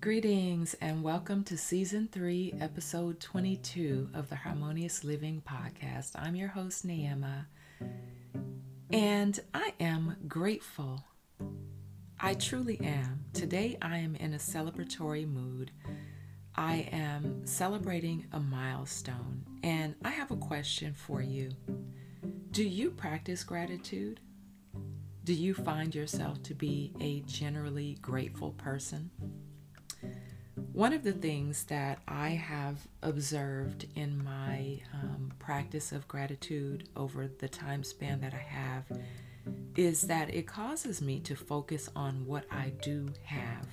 Greetings and welcome to season three, episode 22 of the Harmonious Living Podcast. I'm your host, Neema, and I am grateful. I truly am. Today I am in a celebratory mood. I am celebrating a milestone, and I have a question for you. Do you practice gratitude? Do you find yourself to be a generally grateful person? One of the things that I have observed in my um, practice of gratitude over the time span that I have is that it causes me to focus on what I do have.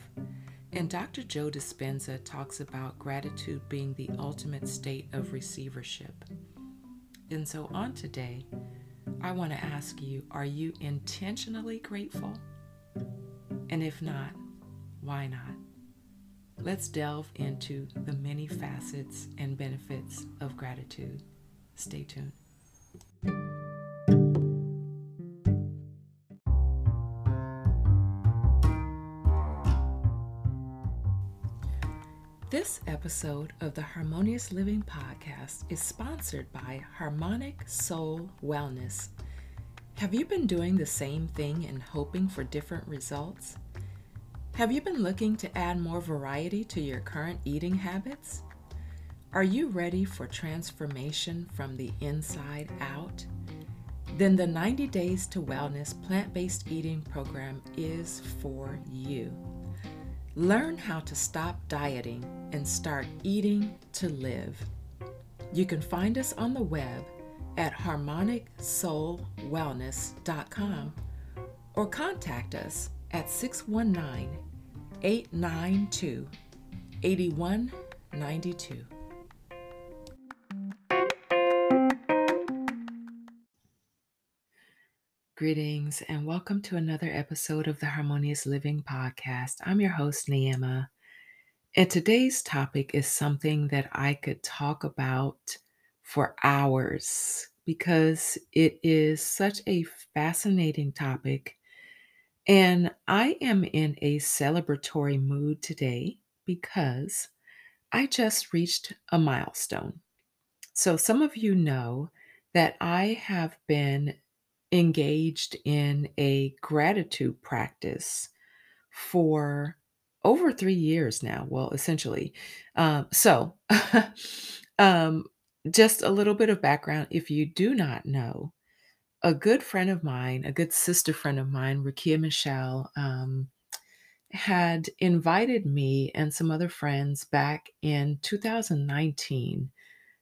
And Dr. Joe Dispenza talks about gratitude being the ultimate state of receivership. And so, on today, I want to ask you are you intentionally grateful? And if not, why not? Let's delve into the many facets and benefits of gratitude. Stay tuned. This episode of the Harmonious Living Podcast is sponsored by Harmonic Soul Wellness. Have you been doing the same thing and hoping for different results? Have you been looking to add more variety to your current eating habits? Are you ready for transformation from the inside out? Then the 90 Days to Wellness plant based eating program is for you. Learn how to stop dieting and start eating to live. You can find us on the web at harmonicsoulwellness.com or contact us at 619 892 8192. Greetings and welcome to another episode of the Harmonious Living Podcast. I'm your host, Neema, and today's topic is something that I could talk about for hours because it is such a fascinating topic and I am in a celebratory mood today because I just reached a milestone. So, some of you know that I have been engaged in a gratitude practice for over three years now. Well, essentially. Um, so, um, just a little bit of background if you do not know, a good friend of mine, a good sister friend of mine, Rakia Michelle, um, had invited me and some other friends back in 2019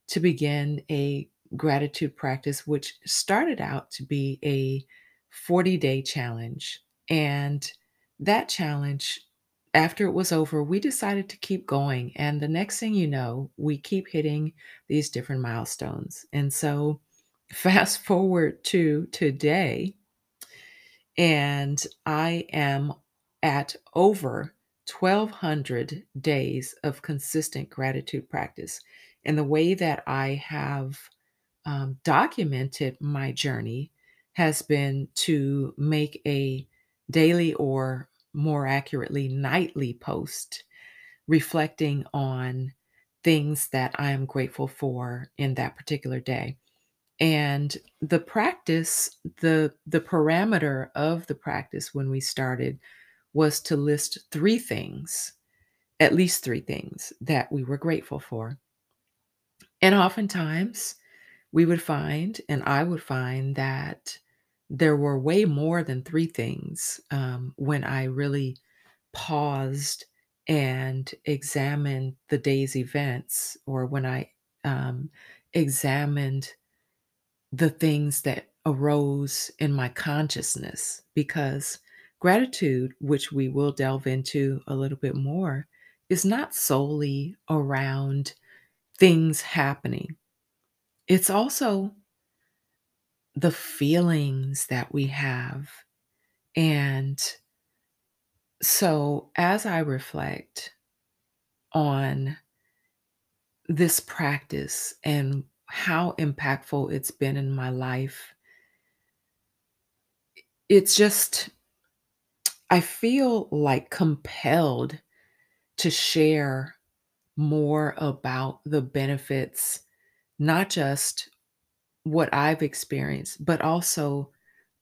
to begin a gratitude practice, which started out to be a 40 day challenge. And that challenge, after it was over, we decided to keep going. And the next thing you know, we keep hitting these different milestones. And so fast forward to today, and I am at over 1200 days of consistent gratitude practice. And the way that I have um, documented my journey has been to make a daily or more accurately, nightly post reflecting on things that I am grateful for in that particular day and the practice the the parameter of the practice when we started was to list three things at least three things that we were grateful for. And oftentimes we would find and i would find that there were way more than three things um, when i really paused and examined the day's events or when i um, examined the things that arose in my consciousness because gratitude, which we will delve into a little bit more, is not solely around things happening. It's also the feelings that we have. And so as I reflect on this practice and how impactful it's been in my life. It's just, I feel like compelled to share more about the benefits, not just what I've experienced, but also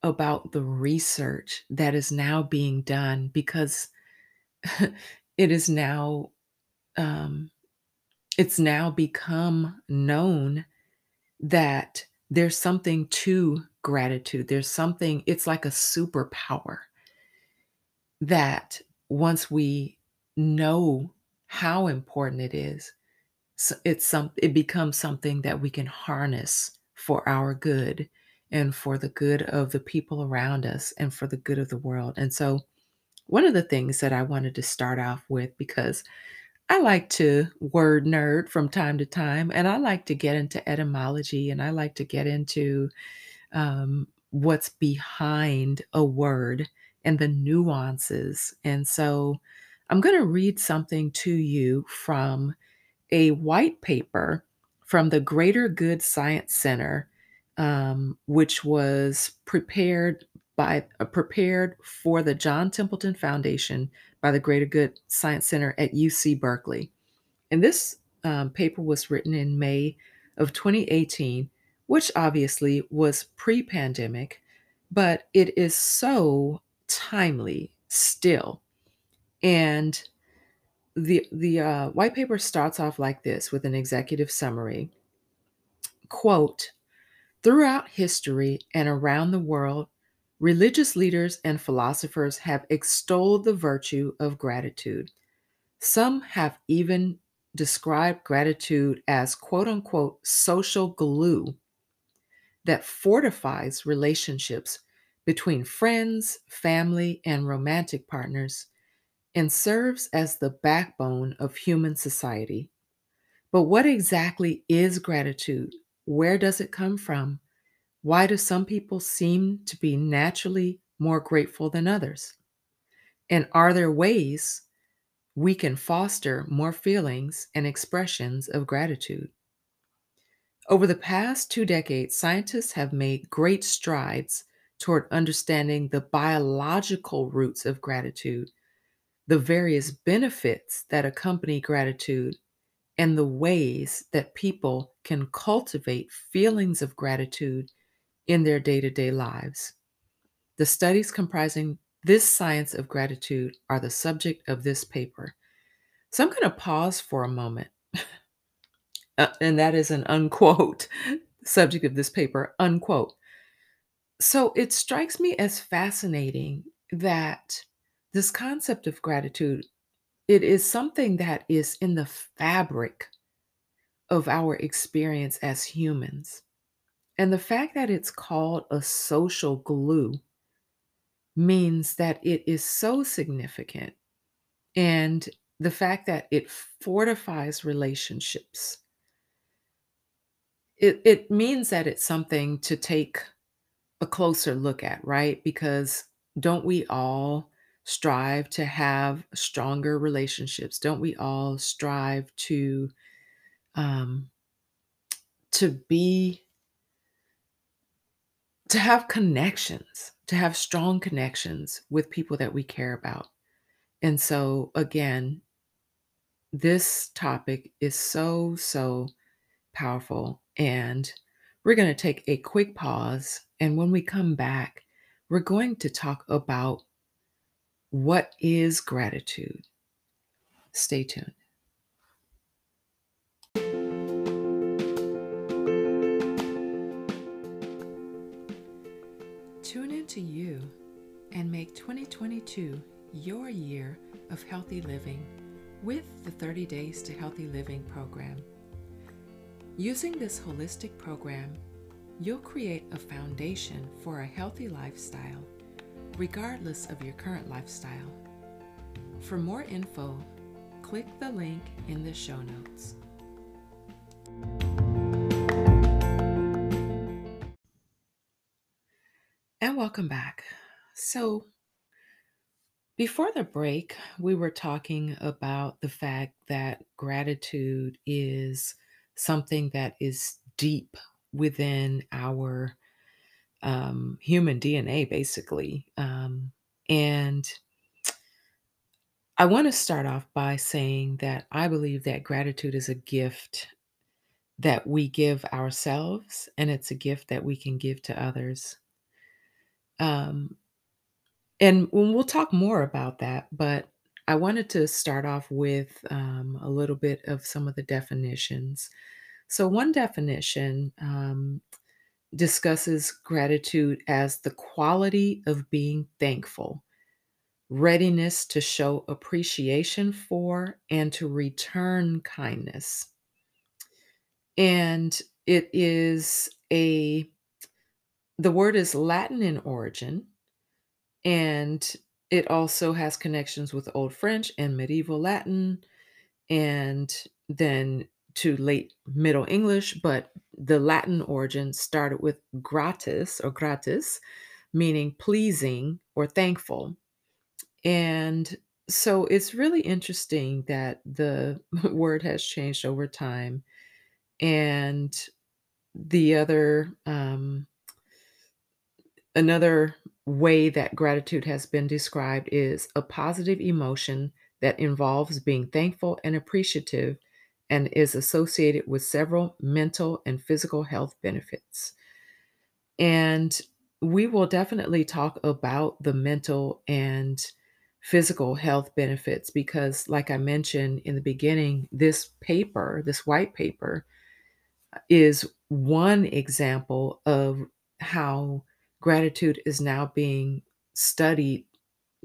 about the research that is now being done because it is now um, it's now become known that there's something to gratitude. There's something, it's like a superpower that once we know how important it is, it's some it becomes something that we can harness for our good and for the good of the people around us and for the good of the world. And so one of the things that I wanted to start off with because I like to word nerd from time to time, and I like to get into etymology and I like to get into um, what's behind a word and the nuances. And so I'm going to read something to you from a white paper from the Greater Good Science Center, um, which was prepared by uh, prepared for the John Templeton Foundation by the Greater Good Science Center at UC Berkeley. And this um, paper was written in May of 2018, which obviously was pre pandemic, but it is so timely still. And the the uh, white paper starts off like this with an executive summary quote throughout history and around the world religious leaders and philosophers have extolled the virtue of gratitude some have even described gratitude as quote unquote social glue that fortifies relationships between friends family and romantic partners and serves as the backbone of human society. But what exactly is gratitude? Where does it come from? Why do some people seem to be naturally more grateful than others? And are there ways we can foster more feelings and expressions of gratitude? Over the past two decades, scientists have made great strides toward understanding the biological roots of gratitude the various benefits that accompany gratitude and the ways that people can cultivate feelings of gratitude in their day to day lives. The studies comprising this science of gratitude are the subject of this paper. So I'm going to pause for a moment. uh, and that is an unquote subject of this paper, unquote. So it strikes me as fascinating that this concept of gratitude it is something that is in the fabric of our experience as humans and the fact that it's called a social glue means that it is so significant and the fact that it fortifies relationships it, it means that it's something to take a closer look at right because don't we all strive to have stronger relationships? Don't we all strive to um, to be to have connections, to have strong connections with people that we care about? And so again, this topic is so so powerful and we're going to take a quick pause and when we come back, we're going to talk about what is gratitude? Stay tuned. Into you and make 2022 your year of healthy living with the 30 Days to Healthy Living program. Using this holistic program, you'll create a foundation for a healthy lifestyle regardless of your current lifestyle. For more info, click the link in the show notes. And welcome back. So, before the break, we were talking about the fact that gratitude is something that is deep within our um, human DNA, basically. Um, and I want to start off by saying that I believe that gratitude is a gift that we give ourselves, and it's a gift that we can give to others. Um, and we'll talk more about that, but I wanted to start off with um, a little bit of some of the definitions. So, one definition um, discusses gratitude as the quality of being thankful, readiness to show appreciation for, and to return kindness. And it is a, the word is Latin in origin, and it also has connections with Old French and medieval Latin, and then to late Middle English, but the Latin origin started with gratis or gratis, meaning pleasing or thankful. And so it's really interesting that the word has changed over time. And the other, um, another way that gratitude has been described is a positive emotion that involves being thankful and appreciative and is associated with several mental and physical health benefits. And we will definitely talk about the mental and physical health benefits because, like I mentioned in the beginning, this paper, this white paper, is one example of how gratitude is now being studied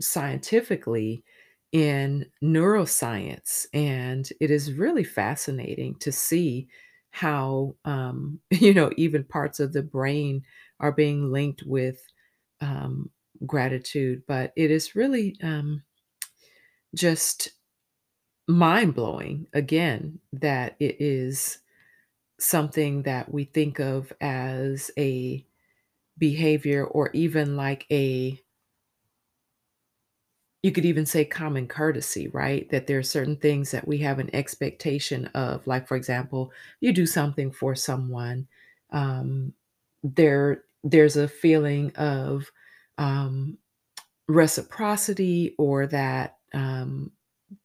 scientifically in neuroscience. And it is really fascinating to see how, um, you know, even parts of the brain are being linked with um, gratitude. But it is really um, just mind blowing, again, that it is something that we think of as a behavior or even like a you could even say common courtesy, right? That there are certain things that we have an expectation of. Like, for example, you do something for someone, um, there there's a feeling of um, reciprocity or that um,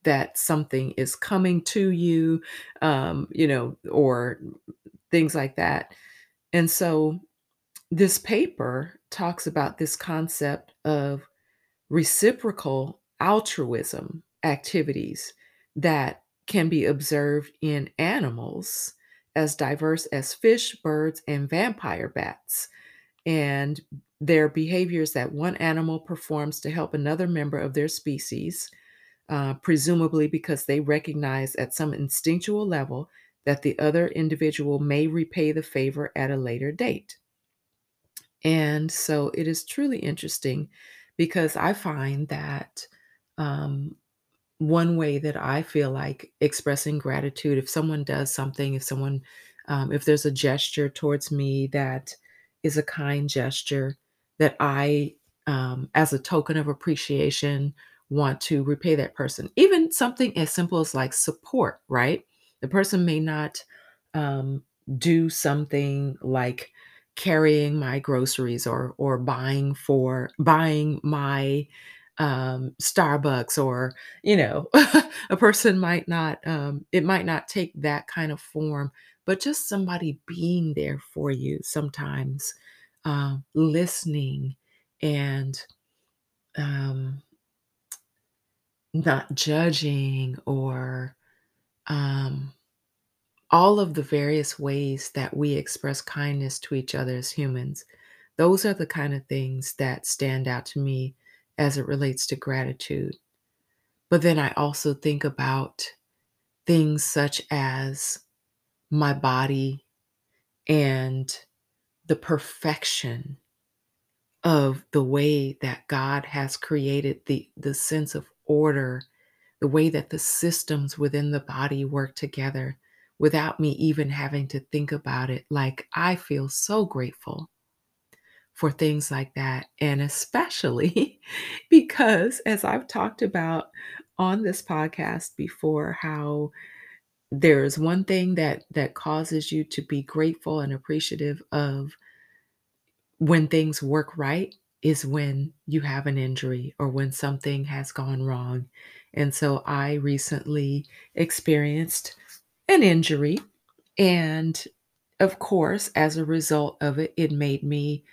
that something is coming to you, um, you know, or things like that. And so this paper talks about this concept of reciprocal altruism activities that can be observed in animals as diverse as fish, birds, and vampire bats. And their behaviors that one animal performs to help another member of their species, uh, presumably because they recognize at some instinctual level that the other individual may repay the favor at a later date. And so it is truly interesting because I find that um, one way that I feel like expressing gratitude, if someone does something, if someone, um, if there's a gesture towards me that is a kind gesture, that I, um, as a token of appreciation, want to repay that person. Even something as simple as like support, right? The person may not um, do something like carrying my groceries or or buying for buying my um, Starbucks or you know a person might not um, it might not take that kind of form but just somebody being there for you sometimes um, listening and um, not judging or um, all of the various ways that we express kindness to each other as humans, those are the kind of things that stand out to me as it relates to gratitude. But then I also think about things such as my body and the perfection of the way that God has created the, the sense of order, the way that the systems within the body work together without me even having to think about it. Like, I feel so grateful for things like that. And especially because, as I've talked about on this podcast before, how there's one thing that that causes you to be grateful and appreciative of when things work right is when you have an injury or when something has gone wrong And so I recently experienced an injury. And of course, as a result of it, it made me,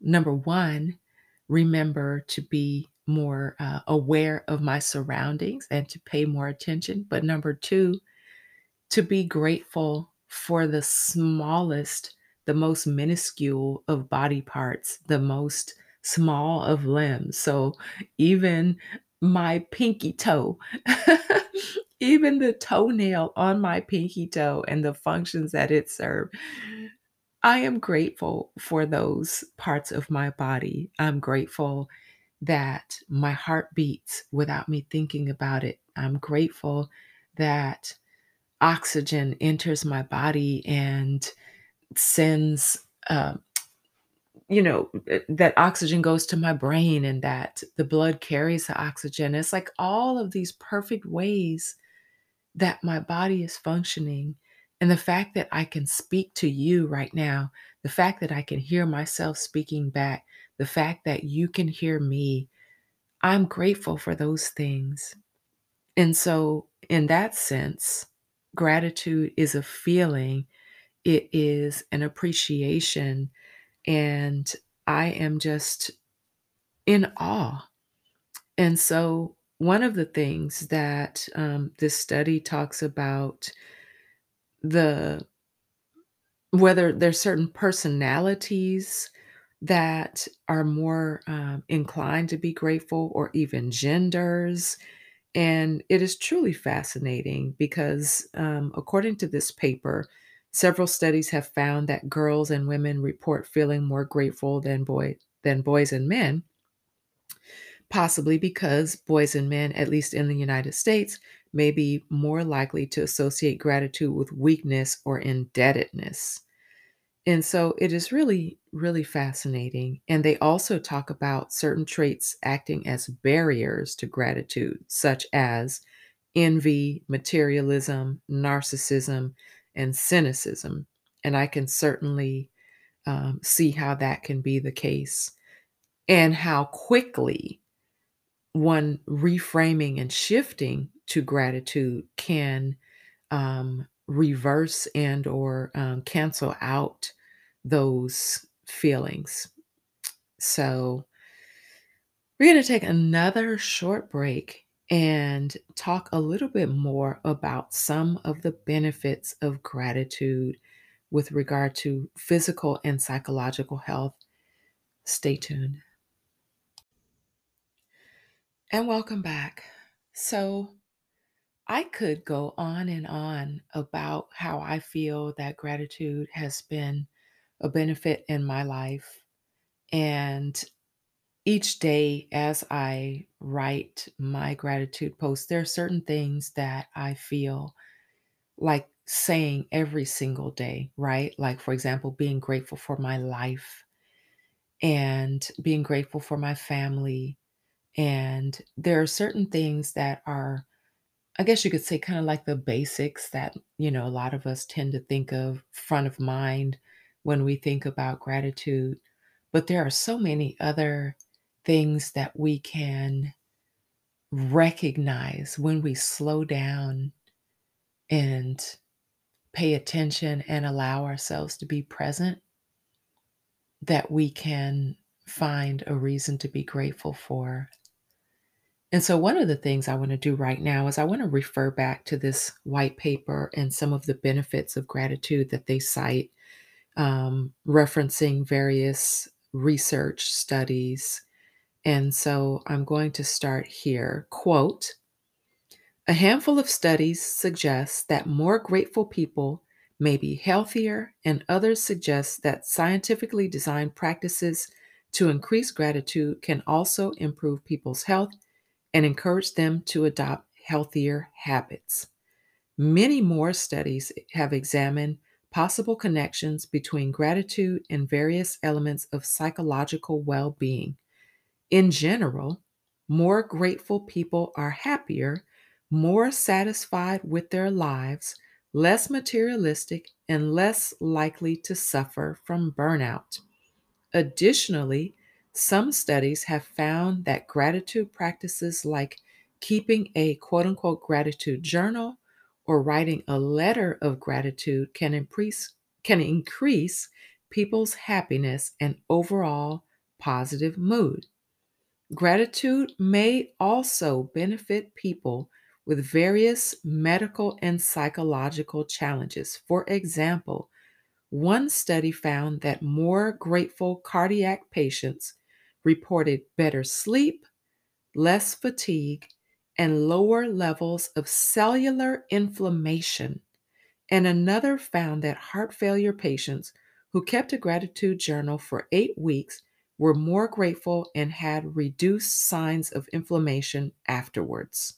number one, remember to be more uh, aware of my surroundings and to pay more attention. But number two, to be grateful for the smallest, the most minuscule of body parts, the most small of limbs. So even my pinky toe, even the toenail on my pinky toe and the functions that it served. I am grateful for those parts of my body. I'm grateful that my heart beats without me thinking about it. I'm grateful that oxygen enters my body and sends uh, you know eh, that oxygen goes to my brain and that the blood carries the oxygen it's like all of these perfect ways that my body is functioning and the fact that i can speak to you right now the fact that i can hear myself speaking back the fact that you can hear me i'm grateful for those things and so in that sense gratitude is a feeling, it is an appreciation, and I am just in awe. And so, one of the things that um, this study talks about the whether there's certain personalities that are more um, inclined to be grateful, or even genders and it is truly fascinating because, um, according to this paper, several studies have found that girls and women report feeling more grateful than boy than boys and men, possibly because boys and men, at least in the United States, may be more likely to associate gratitude with weakness or indebtedness. And so it is really, really fascinating. And they also talk about certain traits acting as barriers to gratitude, such as envy, materialism, narcissism, and cynicism. And I can certainly um, see how that can be the case and how quickly one reframing and shifting to gratitude can um, reverse and or um, cancel out those feelings. So we're going to take another short break and talk a little bit more about some of the benefits of gratitude with regard to physical and psychological health. Stay tuned. And welcome back. So, I could go on and on about how I feel that gratitude has been a benefit in my life. And each day, as I write my gratitude post, there are certain things that I feel like saying every single day, right? Like, for example, being grateful for my life and being grateful for my family. And there are certain things that are I guess you could say kind of like the basics that, you know, a lot of us tend to think of front of mind when we think about gratitude. But there are so many other things that we can recognize when we slow down and pay attention and allow ourselves to be present that we can find a reason to be grateful for. And so, one of the things I want to do right now is I want to refer back to this white paper and some of the benefits of gratitude that they cite, um, referencing various research studies. And so, I'm going to start here. Quote A handful of studies suggest that more grateful people may be healthier, and others suggest that scientifically designed practices to increase gratitude can also improve people's health and encourage them to adopt healthier habits. Many more studies have examined possible connections between gratitude and various elements of psychological well being. In general, more grateful people are happier, more satisfied with their lives, less materialistic, and less likely to suffer from burnout. Additionally, some studies have found that gratitude practices like keeping a quote unquote gratitude journal or writing a letter of gratitude can increase can increase people's happiness and overall positive mood. Gratitude may also benefit people with various medical and psychological challenges. For example, one study found that more grateful cardiac patients reported better sleep, less fatigue, and lower levels of cellular inflammation. And another found that heart failure patients who kept a gratitude journal for eight weeks were more grateful and had reduced signs of inflammation afterwards.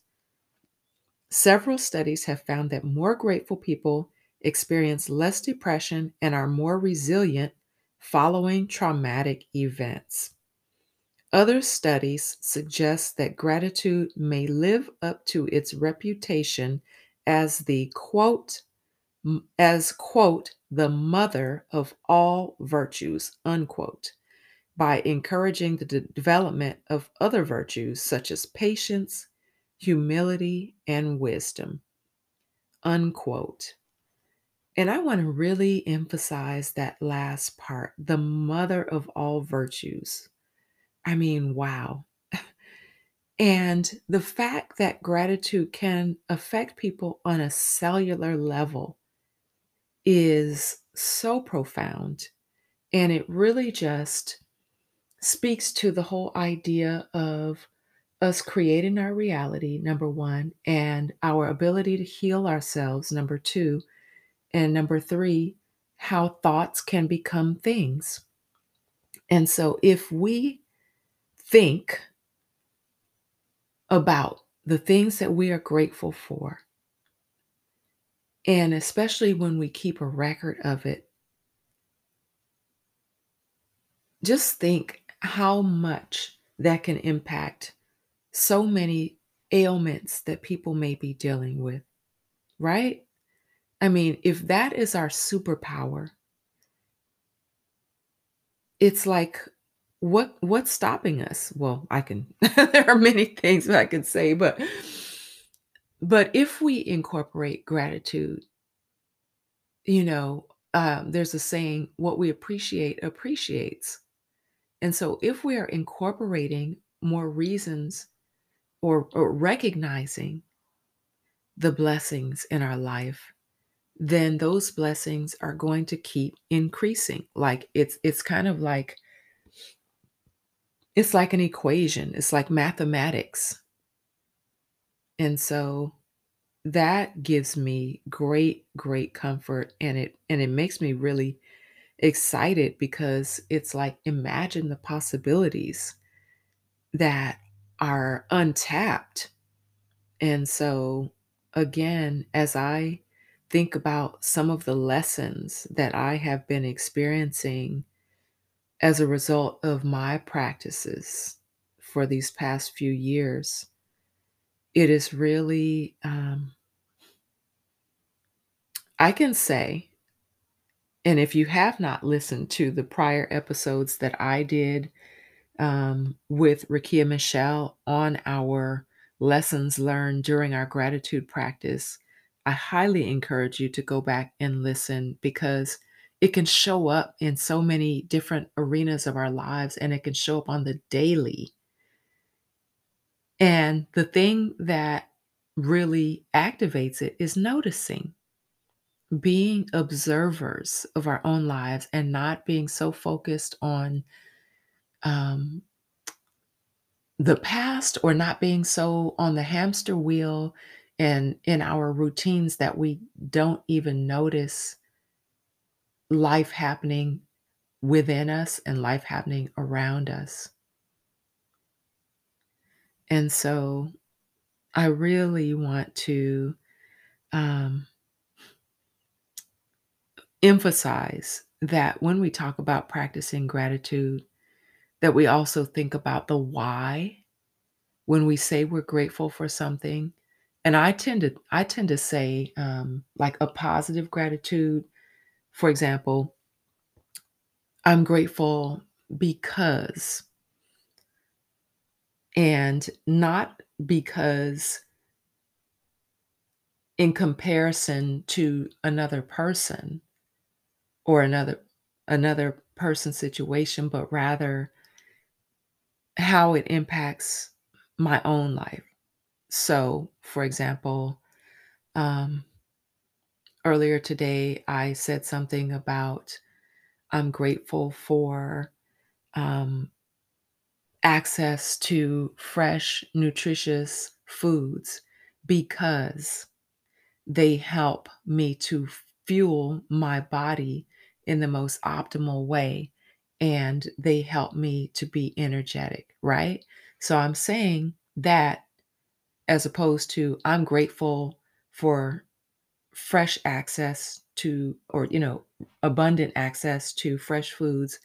Several studies have found that more grateful people experience less depression and are more resilient following traumatic events. Other studies suggest that gratitude may live up to its reputation as the quote, as quote, the mother of all virtues, unquote, by encouraging the de- development of other virtues such as patience, humility, and wisdom, unquote. And I want to really emphasize that last part the mother of all virtues. I mean, wow. And the fact that gratitude can affect people on a cellular level is so profound. And it really just speaks to the whole idea of us creating our reality, number one, and our ability to heal ourselves, number two, and number three, how thoughts can become things. And so if we think about the things that we are grateful for, and especially when we keep a record of it, just think how much that can impact so many ailments that people may be dealing with, right? I mean, if that is our superpower, it's like what what's stopping us? Well, I can there are many things that I can say, but but if we incorporate gratitude, you know, um, there's a saying, what we appreciate appreciates. And so if we are incorporating more reasons or, or recognizing the blessings in our life, then those blessings are going to keep increasing. Like it's it's kind of like it's like an equation. It's like mathematics. And so that gives me great great comfort and it and it makes me really excited because it's like imagine the possibilities that are untapped. And so again, as I think about some of the lessons that I have been experiencing as a result of my practices for these past few years, it is really, um, I can say, and if you have not listened to the prior episodes that I did um, with Rakia Michelle on our lessons learned during our gratitude practice, I highly encourage you to go back and listen because it can show up in so many different arenas of our lives and it can show up on the daily. And the thing that really activates it is noticing, being observers of our own lives and not being so focused on um, the past or not being so on the hamster wheel and in our routines that we don't even notice life happening within us and life happening around us. And so I really want to um, emphasize that when we talk about practicing gratitude, that we also think about the why when we say we're grateful for something. And I tend to I tend to say um, like a positive gratitude. For example, I'm grateful because And not because in comparison to another person or another another person's situation, but rather how it impacts my own life. So, for example, um, earlier today I said something about I'm grateful for um, access to fresh, nutritious foods because they help me to fuel my body in the most optimal way and they help me to be energetic, right? So I'm saying that as opposed to I'm grateful for fresh access to or you know abundant access to fresh foods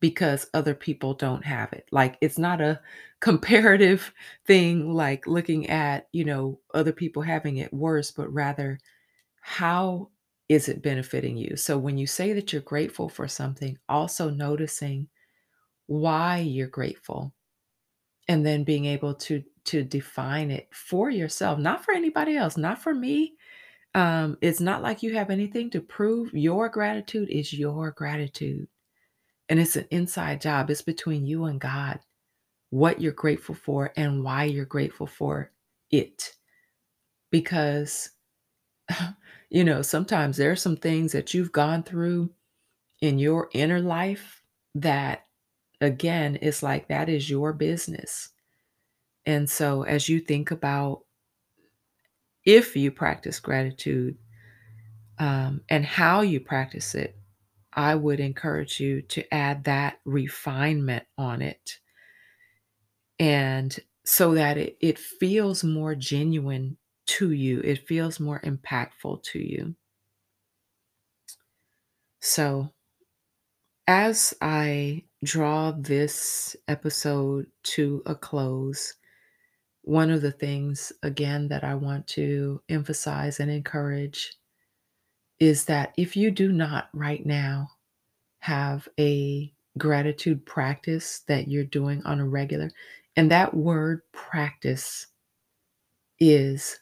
because other people don't have it. Like it's not a comparative thing like looking at, you know, other people having it worse, but rather how is it benefiting you? So when you say that you're grateful for something, also noticing why you're grateful and then being able to to define it for yourself, not for anybody else, not for me. Um, it's not like you have anything to prove. Your gratitude is your gratitude. And it's an inside job. It's between you and God, what you're grateful for and why you're grateful for it. Because, you know, sometimes there are some things that you've gone through in your inner life that, again, it's like that is your business. And so as you think about if you practice gratitude um, and how you practice it, I would encourage you to add that refinement on it and so that it, it feels more genuine to you, it feels more impactful to you. So, as I draw this episode to a close, one of the things, again, that I want to emphasize and encourage is that if you do not right now have a gratitude practice that you're doing on a regular, and that word practice is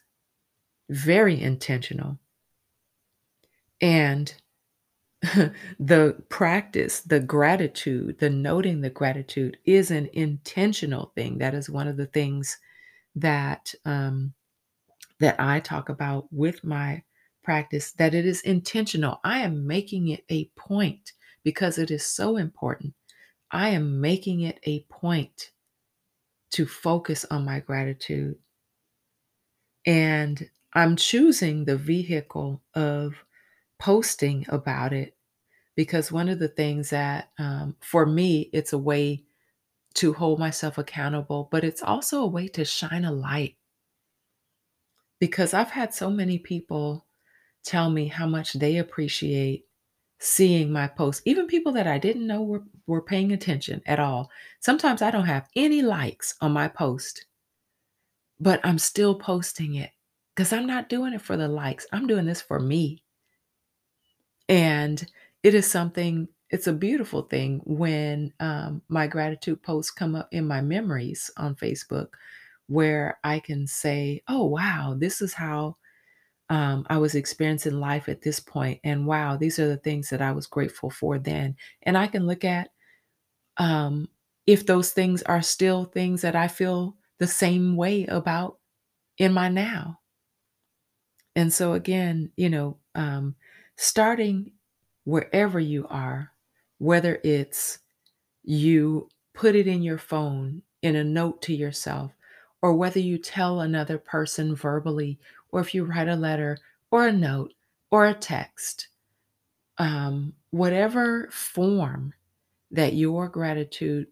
very intentional. And the practice, the gratitude, the noting the gratitude is an intentional thing. That is one of the things that um, that I talk about with my practice. That it is intentional. I am making it a point because it is so important. I am making it a point to focus on my gratitude. And I'm choosing the vehicle of posting about it because one of the things that, um, for me, it's a way to hold myself accountable, but it's also a way to shine a light. Because I've had so many people tell me how much they appreciate seeing my posts, even people that I didn't know were, were paying attention at all. Sometimes I don't have any likes on my post, but I'm still posting it because I'm not doing it for the likes. I'm doing this for me. And it is something, it's a beautiful thing when um, my gratitude posts come up in my memories on Facebook where I can say, oh, wow, this is how um, I was experiencing life at this point, and wow, these are the things that I was grateful for then. And I can look at um, if those things are still things that I feel the same way about in my now. And so, again, you know, um, starting wherever you are, whether it's you put it in your phone in a note to yourself, or whether you tell another person verbally, or if you write a letter or a note or a text, um, whatever form that your gratitude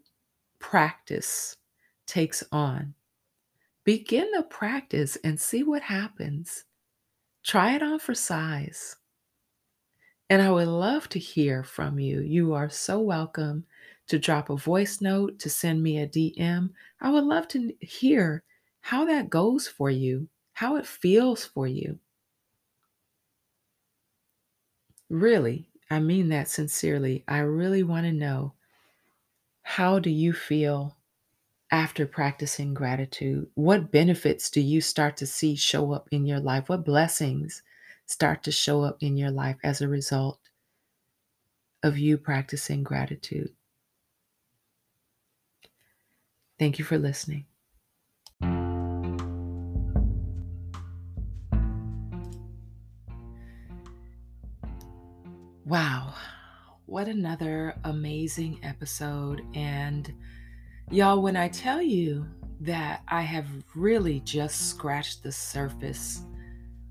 practice takes on, begin the practice and see what happens. Try it on for size. And I would love to hear from you. You are so welcome to drop a voice note, to send me a DM. I would love to hear how that goes for you, how it feels for you. Really, I mean that sincerely. I really want to know how do you feel after practicing gratitude? What benefits do you start to see show up in your life? What blessings start to show up in your life as a result of you practicing gratitude? Thank you for listening. Wow, what another amazing episode. And y'all, when I tell you that I have really just scratched the surface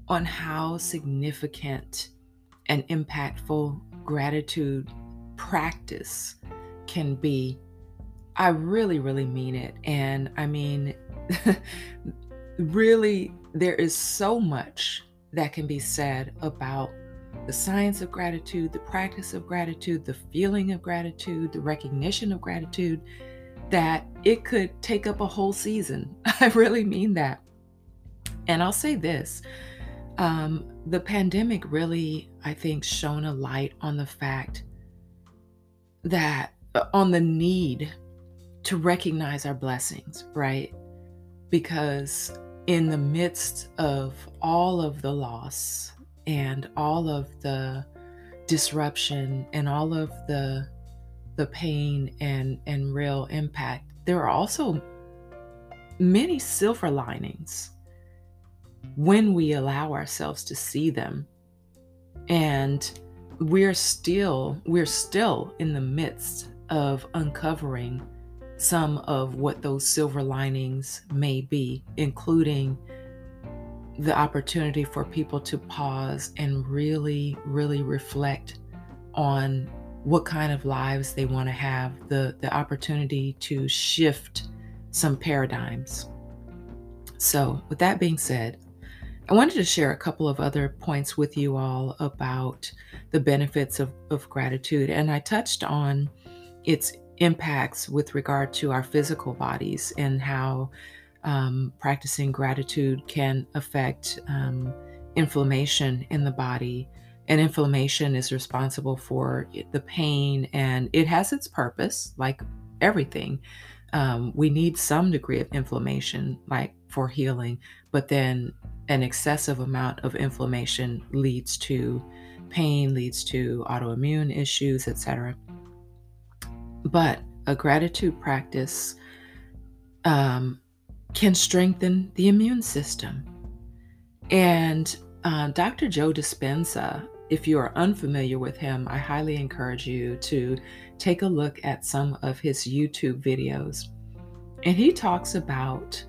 on how significant and impactful gratitude practice can be, I really, really mean it. And I mean, really, there is so much that can be said about the science of gratitude, the practice of gratitude, the feeling of gratitude, the recognition of gratitude, that it could take up a whole season. I really mean that. And I'll say this um, the pandemic really, I think, shone a light on the fact that, uh, on the need to recognize our blessings, right? Because in the midst of all of the loss and all of the disruption and all of the the pain and and real impact there are also many silver linings when we allow ourselves to see them and we're still we're still in the midst of uncovering some of what those silver linings may be including the opportunity for people to pause and really, really reflect on what kind of lives they want to have, the, the opportunity to shift some paradigms. So, with that being said, I wanted to share a couple of other points with you all about the benefits of, of gratitude. And I touched on its impacts with regard to our physical bodies and how um, practicing gratitude can affect um, inflammation in the body. And inflammation is responsible for the pain, and it has its purpose, like everything. Um, we need some degree of inflammation, like for healing, but then an excessive amount of inflammation leads to pain, leads to autoimmune issues, etc. But a gratitude practice um, can strengthen the immune system. And uh, Dr. Joe Dispenza, if you are unfamiliar with him, I highly encourage you to take a look at some of his YouTube videos. And he talks about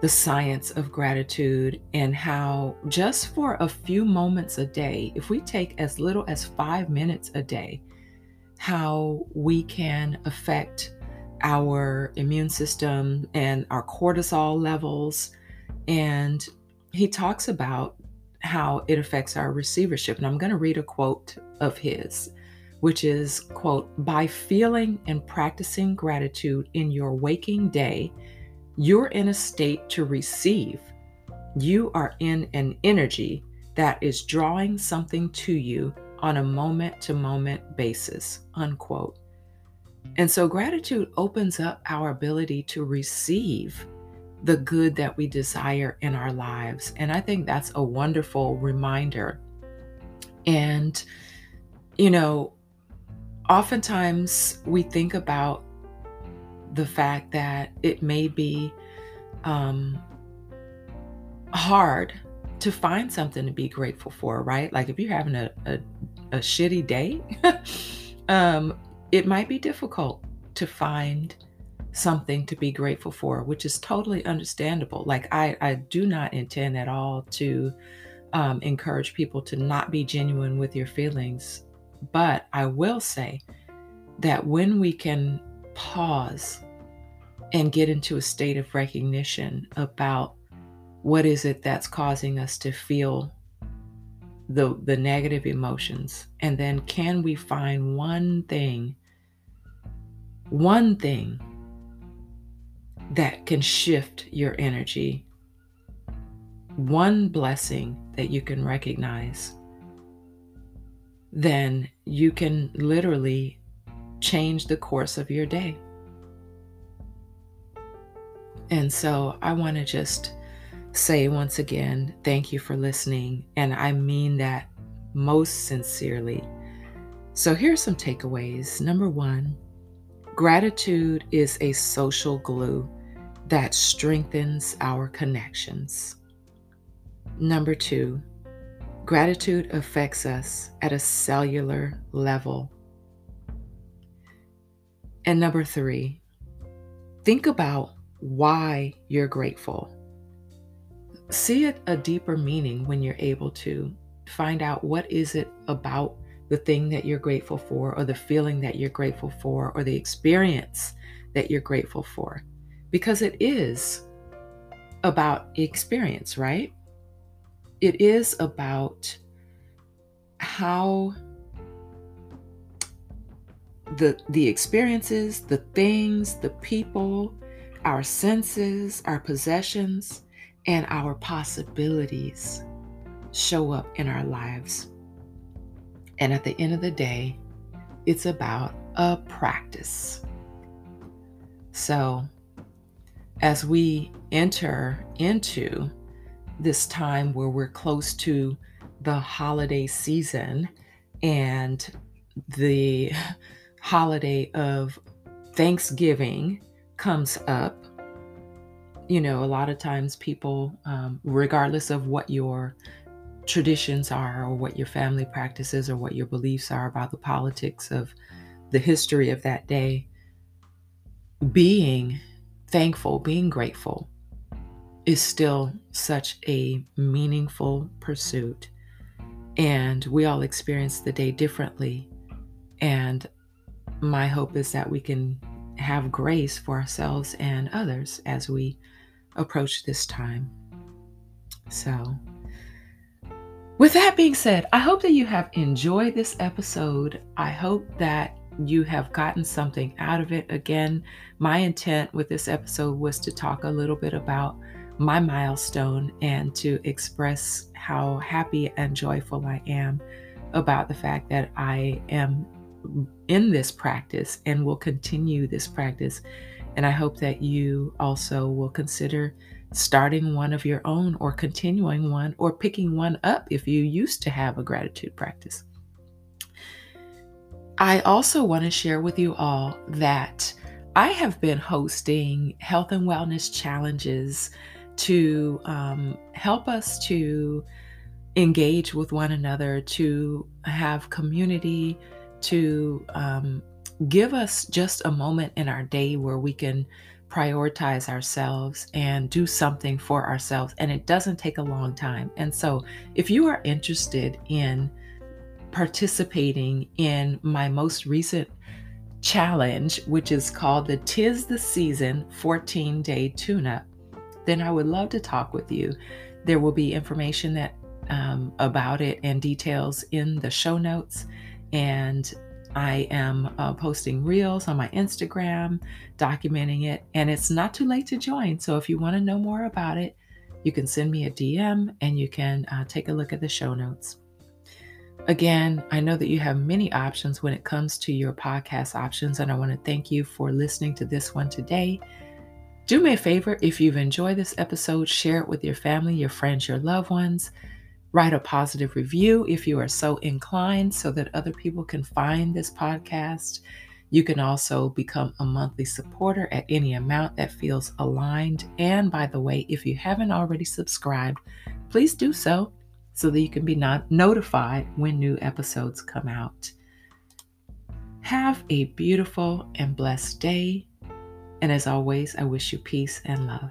the science of gratitude and how just for a few moments a day, if we take as little as five minutes a day, how we can affect our immune system and our cortisol levels. And he talks about how it affects our receivership. And I'm going to read a quote of his, which is quote, by feeling and practicing gratitude in your waking day, you're in a state to receive. You are in an energy that is drawing something to you on a moment to moment basis, unquote. And so gratitude opens up our ability to receive the good that we desire in our lives. And I think that's a wonderful reminder. And, you know, oftentimes we think about the fact that it may be um, hard to find something to be grateful for, right? Like if you're having a, a, a shitty day, um, it might be difficult to find something to be grateful for, which is totally understandable. Like, I, I do not intend at all to um, encourage people to not be genuine with your feelings. But I will say that when we can pause and get into a state of recognition about what is it that's causing us to feel the the negative emotions and then can we find one thing one thing that can shift your energy, one blessing that you can recognize, then you can literally change the course of your day. And so I want to just say once again, thank you for listening. And I mean that most sincerely. So here are some takeaways. Number one, gratitude is a social glue that strengthens our connections. Number two, gratitude affects us at a cellular level. And number three, think about why you're grateful. See it a deeper meaning when you're able to find out what is it about the thing that you're grateful for or the feeling that you're grateful for or the experience that you're grateful for because it is about experience right it is about how the the experiences the things the people our senses our possessions and our possibilities show up in our lives. And at the end of the day, it's about a practice. So, as we enter into this time where we're close to the holiday season and the holiday of Thanksgiving comes up, you know, a lot of times people, um, regardless of what your traditions are or what your family practices or what your beliefs are about the politics of the history of that day, being thankful, being grateful is still such a meaningful pursuit. And we all experience the day differently. And my hope is that we can have grace for ourselves and others as we approach this time. So, with that being said, I hope that you have enjoyed this episode. I hope that you have gotten something out of it. Again, my intent with this episode was to talk a little bit about my milestone and to express how happy and joyful I am about the fact that I am in this practice and will continue this practice. And I hope that you also will consider starting one of your own or continuing one or picking one up if you used to have a gratitude practice. I also want to share with you all that I have been hosting health and wellness challenges to um, help us to engage with one another, to have community, to um, give us just a moment in our day where we can prioritize ourselves and do something for ourselves. And it doesn't take a long time. And so, if you are interested in participating in my most recent challenge, which is called the Tis the Season 14 Day Tune Up, then I would love to talk with you. There will be information that um, about it and details in the show notes. And I am uh, posting reels on my Instagram, documenting it, and it's not too late to join. So if you want to know more about it, you can send me a DM and you can uh, take a look at the show notes. Again, I know that you have many options when it comes to your podcast options, and I want to thank you for listening to this one today. Do me a favor if you've enjoyed this episode, share it with your family, your friends, your loved ones. Write a positive review if you are so inclined so that other people can find this podcast. You can also become a monthly supporter at any amount that feels aligned. And by the way, if you haven't already subscribed, please do so so that you can be not notified when new episodes come out. Have a beautiful and blessed day. And as always, I wish you peace and love.